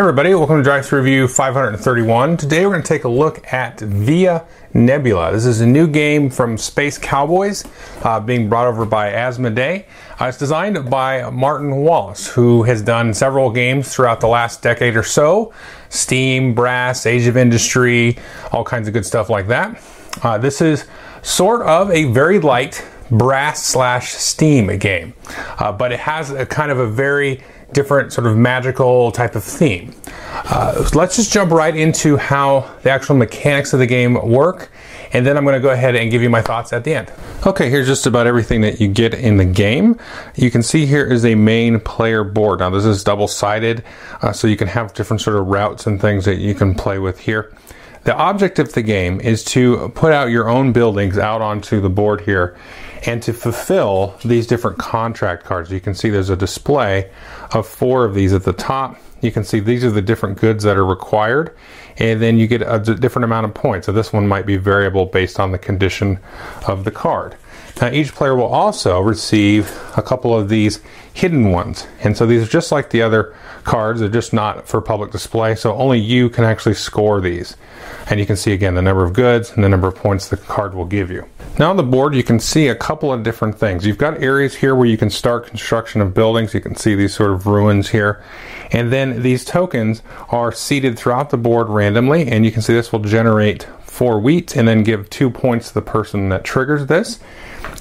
Everybody, welcome to Drive Thru Review 531. Today we're going to take a look at Via Nebula. This is a new game from Space Cowboys uh, being brought over by Asmodee. Uh, it's designed by Martin Wallace, who has done several games throughout the last decade or so Steam, Brass, Age of Industry, all kinds of good stuff like that. Uh, this is sort of a very light Brass slash Steam game, uh, but it has a kind of a very different sort of magical type of theme. Uh, let's just jump right into how the actual mechanics of the game work, and then I'm going to go ahead and give you my thoughts at the end. Okay, here's just about everything that you get in the game. You can see here is a main player board. Now this is double-sided, uh, so you can have different sort of routes and things that you can play with here. The object of the game is to put out your own buildings out onto the board here and to fulfill these different contract cards. You can see there's a display of four of these at the top. You can see these are the different goods that are required, and then you get a different amount of points. So this one might be variable based on the condition of the card. Now each player will also receive a couple of these hidden ones. And so these are just like the other cards, they're just not for public display. So only you can actually score these. And you can see again the number of goods and the number of points the card will give you. Now on the board you can see a couple of different things. You've got areas here where you can start construction of buildings. You can see these sort of ruins here. And then these tokens are seated throughout the board randomly and you can see this will generate four wheat and then give two points to the person that triggers this.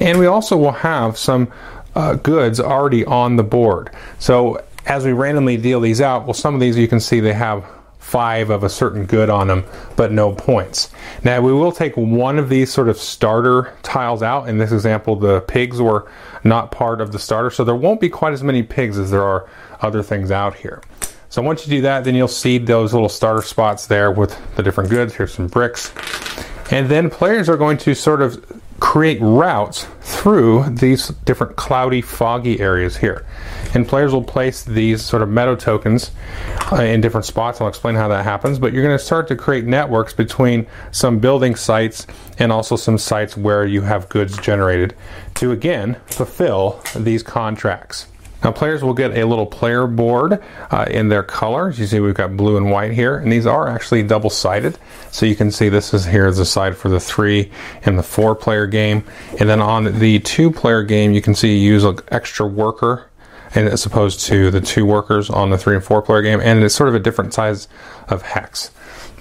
And we also will have some uh, goods already on the board. So as we randomly deal these out, well, some of these you can see they have five of a certain good on them, but no points. Now we will take one of these sort of starter tiles out. In this example, the pigs were not part of the starter, so there won't be quite as many pigs as there are other things out here. So once you do that, then you'll see those little starter spots there with the different goods. Here's some bricks. And then players are going to sort of create routes through these different cloudy, foggy areas here. And players will place these sort of meadow tokens uh, in different spots. I'll explain how that happens. But you're going to start to create networks between some building sites and also some sites where you have goods generated to again fulfill these contracts. Now players will get a little player board uh, in their colors. You see we've got blue and white here, and these are actually double-sided. So you can see this is here is the side for the three and the four player game. And then on the two player game, you can see you use an extra worker and as opposed to the two workers on the three and four player game, and it's sort of a different size of hex.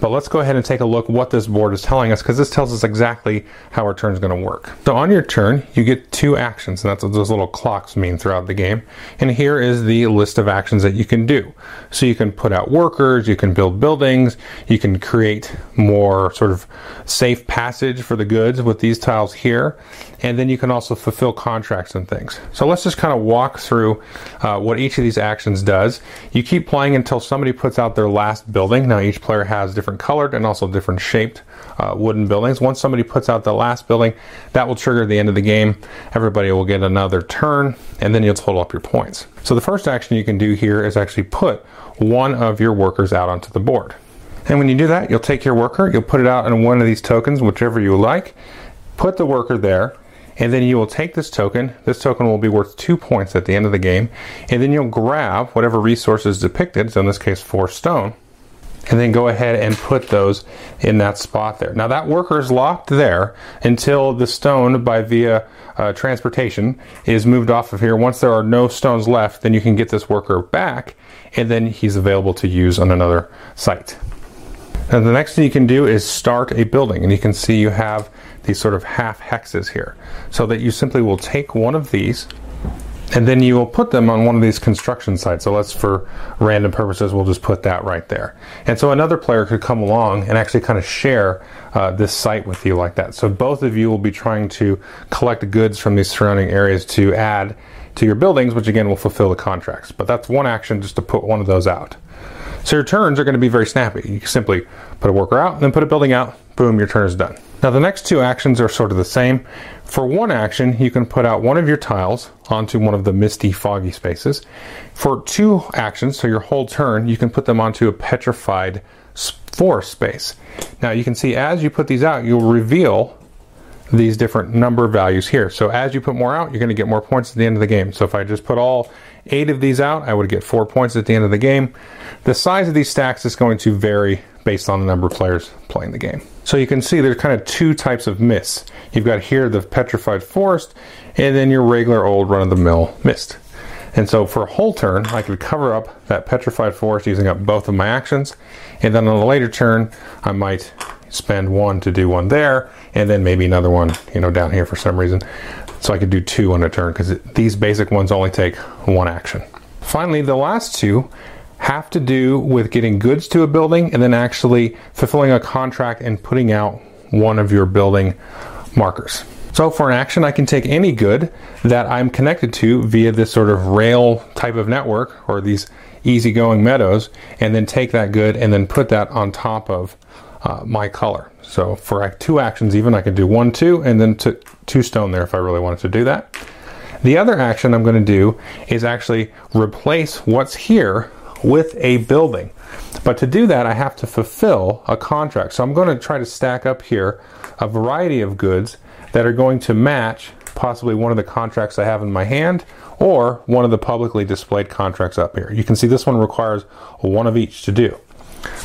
But let's go ahead and take a look what this board is telling us because this tells us exactly how our turn is going to work. So on your turn, you get two actions, and that's what those little clocks mean throughout the game. And here is the list of actions that you can do. So you can put out workers, you can build buildings, you can create more sort of safe passage for the goods with these tiles here, and then you can also fulfill contracts and things. So let's just kind of walk through uh, what each of these actions does. You keep playing until somebody puts out their last building. Now each player has different different colored and also different shaped uh, wooden buildings. Once somebody puts out the last building, that will trigger the end of the game. Everybody will get another turn, and then you'll total up your points. So the first action you can do here is actually put one of your workers out onto the board. And when you do that, you'll take your worker, you'll put it out in one of these tokens, whichever you like, put the worker there, and then you will take this token. This token will be worth two points at the end of the game, and then you'll grab whatever resource is depicted, so in this case, four stone, and then go ahead and put those in that spot there. Now that worker is locked there until the stone by via uh, transportation is moved off of here. Once there are no stones left, then you can get this worker back and then he's available to use on another site. Now the next thing you can do is start a building and you can see you have these sort of half hexes here. So that you simply will take one of these and then you will put them on one of these construction sites. So let's, for random purposes, we'll just put that right there. And so another player could come along and actually kind of share uh, this site with you like that. So both of you will be trying to collect goods from these surrounding areas to add to your buildings, which again will fulfill the contracts. But that's one action just to put one of those out. So your turns are going to be very snappy. You simply put a worker out, and then put a building out, boom, your turn is done. Now the next two actions are sort of the same. For one action, you can put out one of your tiles onto one of the misty, foggy spaces. For two actions, so your whole turn, you can put them onto a petrified forest space. Now you can see as you put these out, you'll reveal these different number values here. So as you put more out, you're going to get more points at the end of the game. So if I just put all eight of these out, I would get four points at the end of the game. The size of these stacks is going to vary based on the number of players playing the game. So you can see there's kind of two types of mists. You've got here the petrified forest, and then your regular old run-of-the-mill mist. And so for a whole turn, I could cover up that petrified forest using up both of my actions. And then on a later turn, I might spend one to do one there, and then maybe another one, you know, down here for some reason. So I could do two on a turn because these basic ones only take one action. Finally, the last two have to do with getting goods to a building and then actually fulfilling a contract and putting out one of your building markers. So for an action, I can take any good that I'm connected to via this sort of rail type of network or these easygoing meadows, and then take that good and then put that on top of uh, my color. So for two actions even, I can do one, two, and then two stone there if I really wanted to do that. The other action I'm going to do is actually replace what's here with a building. But to do that, I have to fulfill a contract. So I'm going to try to stack up here a variety of goods that are going to match possibly one of the contracts I have in my hand or one of the publicly displayed contracts up here. You can see this one requires one of each to do.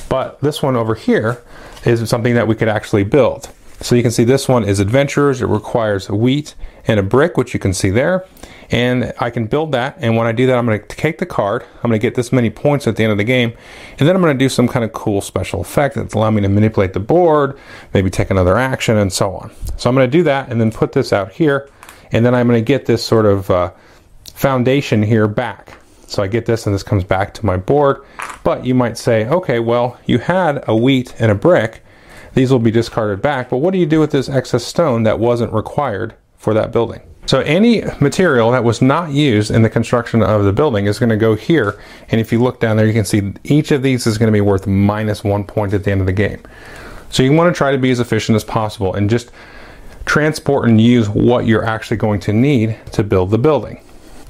But this one over here is something that we could actually build. So you can see this one is Adventurers. It requires wheat and a brick, which you can see there. And I can build that. And when I do that, I'm going to take the card. I'm going to get this many points at the end of the game. And then I'm going to do some kind of cool special effect that's allow me to manipulate the board, maybe take another action, and so on. So I'm going to do that and then put this out here. And then I'm going to get this sort of uh, foundation here back. So I get this and this comes back to my board. But you might say, okay, well, you had a wheat and a brick. These will be discarded back. But what do you do with this excess stone that wasn't required for that building? So any material that was not used in the construction of the building is going to go here. And if you look down there, you can see each of these is going to be worth minus one point at the end of the game. So you want to try to be as efficient as possible and just transport and use what you're actually going to need to build the building.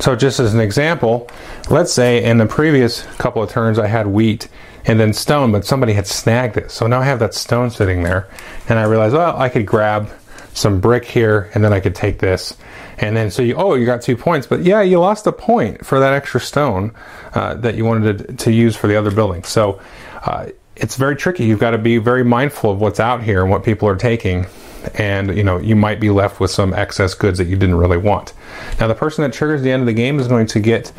So just as an example, let's say in the previous couple of turns I had wheat and then stone, but somebody had snagged it. So now I have that stone sitting there and I realized, well, I could grab some brick here and then I could take this. And then so you oh you got two points but yeah you lost a point for that extra stone uh, that you wanted to, to, use for the other building. So uh, it's very tricky. You've got to be very mindful of what's out here and what people are taking and you know you might be left with some excess goods that you didn't really want. Now the person that triggers the end of the game is going to get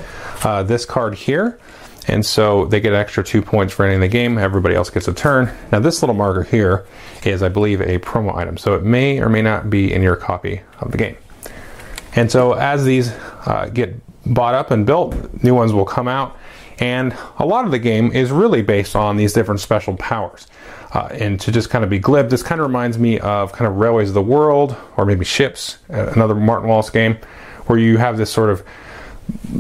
uh, this card here and so they get extra two points for ending the game. Everybody else gets a turn. Now, this little marker here is, I believe, a promo item. So it may or may not be in your copy of the game. And so as these uh, get bought up and built, new ones will come out. And a lot of the game is really based on these different special powers. Uh, and to just kind of be glib, this kind of reminds me of kind of Railways of the World, or maybe Ships, uh, another Martin Wallace game, where you have this sort of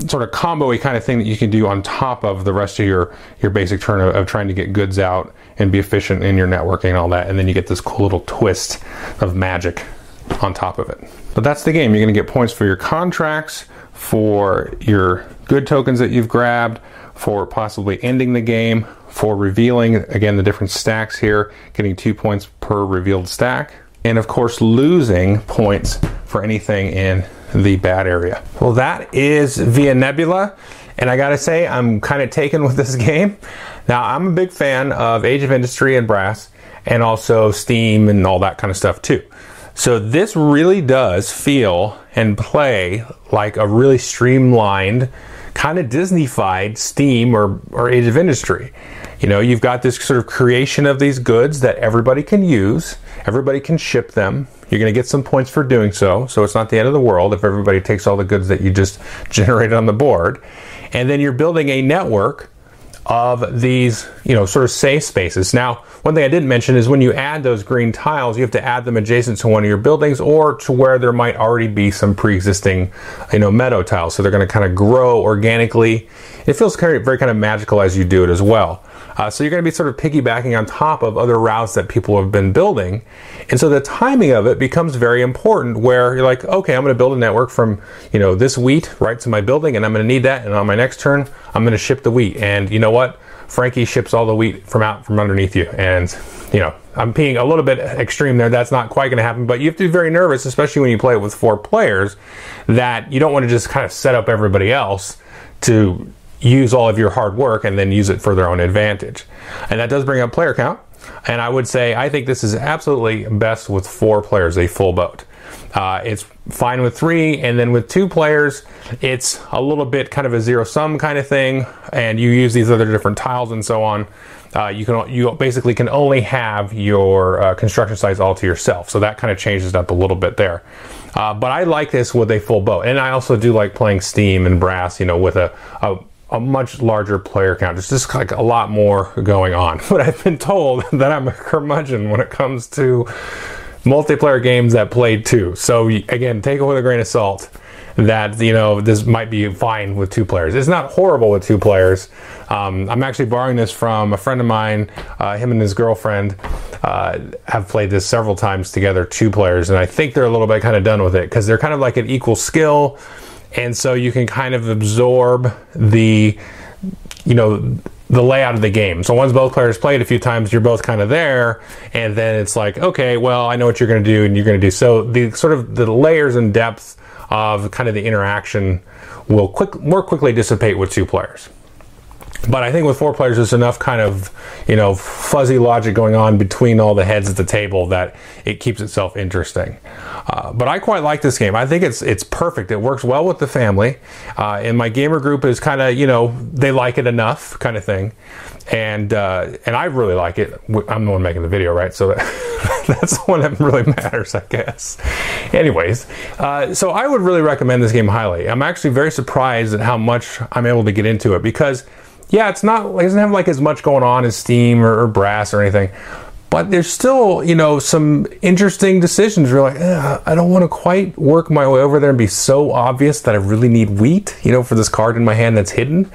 sort of combo kind of thing that you can do on top of the rest of your your basic turn of, of, trying to get goods out and be efficient in your networking and all that and then you get this cool little twist of magic on top of it but that's the game. You're going to get points for your contracts, for your good tokens that you've grabbed, for possibly ending the game, for revealing, again, the different stacks here, getting two points per revealed stack, and of course, losing points for anything in the bad area. Well, that is Via Nebula, and I gotta say, I'm kind of taken with this game. Now, I'm a big fan of Age of Industry and Brass, and also Steam and all that kind of stuff too. So this really does feel and play like a really streamlined, kind of Disneyfied Steam or, or Age of Industry. You know, you've got this sort of creation of these goods that everybody can use, everybody can ship them. You're going to get some points for doing so, so it's not the end of the world if everybody takes all the goods that you just generated on the board. And then you're building a network of these, you know, sort of safe spaces. Now, one thing I didn't mention is when you add those green tiles, you have to add them adjacent to one of your buildings or to where there might already be some pre-existing, you know, meadow tiles. So they're going to kind of grow organically. It feels very, very kind of magical as you do it as well. Uh, so you're going to be sort of piggybacking on top of other routes that people have been building. And so the timing of it becomes very important where you're like, okay, I'm going to build a network from, you know, this wheat right to my building and I'm going to need that. And on my next turn, I'm going to ship the wheat. And you know what? Frankie ships all the wheat from out from underneath you. And, you know, I'm being a little bit extreme there. That's not quite going to happen, but you have to be very nervous, especially when you play it with four players, that you don't want to just kind of set up everybody else to use all of your hard work and then use it for their own advantage. And that does bring up player count. And I would say I think this is absolutely best with four players, a full boat. Uh, it's fine with three, and then with two players, it's a little bit kind of a zero sum kind of thing, and you use these other different tiles and so on. Uh, you can you basically can only have your uh, construction sites all to yourself, so that kind of changes it up a little bit there. Uh, but I like this with a full boat, and I also do like playing Steam and Brass, you know, with a, a a much larger player count. There's just like a lot more going on. But I've been told that I'm a curmudgeon when it comes to multiplayer games that play two. So again, take it with a grain of salt that you know this might be fine with two players. It's not horrible with two players. Um, I'm actually borrowing this from a friend of mine. Uh, him and his girlfriend uh, have played this several times together, two players, and I think they're a little bit kind of done with it because they're kind of like an equal skill and so you can kind of absorb the you know the layout of the game. So once both players played a few times, you're both kind of there, and then it's like, okay, well, I know what you're going to do, and you're going to do. So the sort of the layers and depth of kind of the interaction will quick more quickly dissipate with two players. But I think with four players, there's enough kind of, you know, fuzzy logic going on between all the heads at the table that it keeps itself interesting. Uh, but I quite like this game. I think it's it's perfect. It works well with the family, uh, and my gamer group is kind of, you know, they like it enough, kind of thing, and uh, and I really like it. I'm the one making the video, right? So that, that's the one that really matters, I guess. Anyways, uh, so I would really recommend this game highly. I'm actually very surprised at how much I'm able to get into it because yeah, it's not it doesn't have like as much going on as Steam or, or Brass or anything, but there's still you know some interesting decisions. You're like, eh, I don't want to quite work my way over there and be so obvious that I really need wheat, you know, for this card in my hand that's hidden.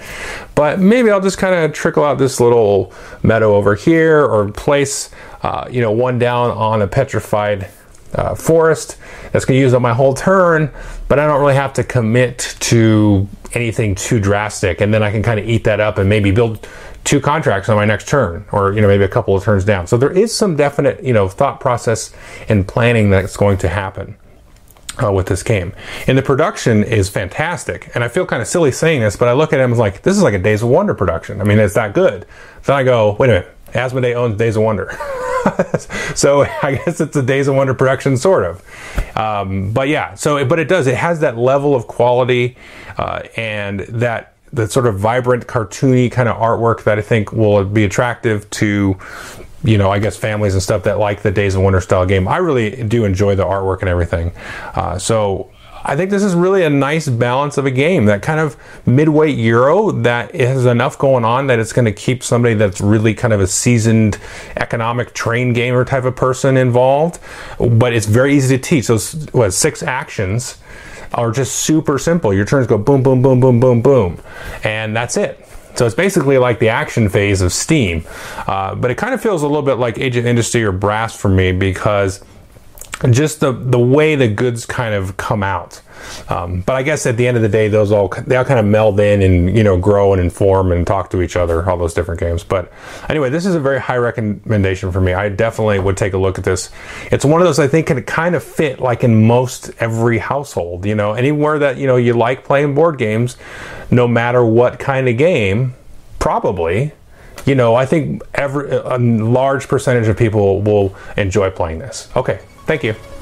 But maybe I'll just kind of trickle out this little meadow over here or place, uh, you know, one down on a petrified uh, forest that's going to use up my whole turn, but I don't really have to commit to anything too drastic. And then I can kind of eat that up and maybe build two contracts on my next turn or, you know, maybe a couple of turns down. So there is some definite, you know, thought process and planning that's going to happen. Uh, with this game. And the production is fantastic. And I feel kind of silly saying this, but I look at it and like, this is like a Days of Wonder production. I mean, it's that good. Then I go, wait a minute, Asmodee owns Days of Wonder. so I guess it's a Days of Wonder production, sort of. Um, but yeah, so but it does. It has that level of quality uh, and that that sort of vibrant, cartoony kind of artwork that I think will be attractive to you know, I guess families and stuff that like the Days of Wonder style game. I really do enjoy the artwork and everything. Uh, so I think this is really a nice balance of a game. That kind of midweight Euro that has enough going on that it's going to keep somebody that's really kind of a seasoned economic train gamer type of person involved. But it's very easy to teach. Those what six actions are just super simple. Your turns go boom, boom, boom, boom, boom, boom, and that's it. So it's basically like the action phase of Steam, uh, but it kind of feels a little bit like Age of Industry or Brass for me because just the the way the goods kind of come out. Um, but I guess at the end of the day, those all they all kind of meld in and you know grow and inform and talk to each other. All those different games. But anyway, this is a very high recommendation for me. I definitely would take a look at this. It's one of those I think can kind of fit like in most every household. You know, anywhere that you know you like playing board games, no matter what kind of game, probably you know, I think every a large percentage of people will enjoy playing this. Okay, Thank you.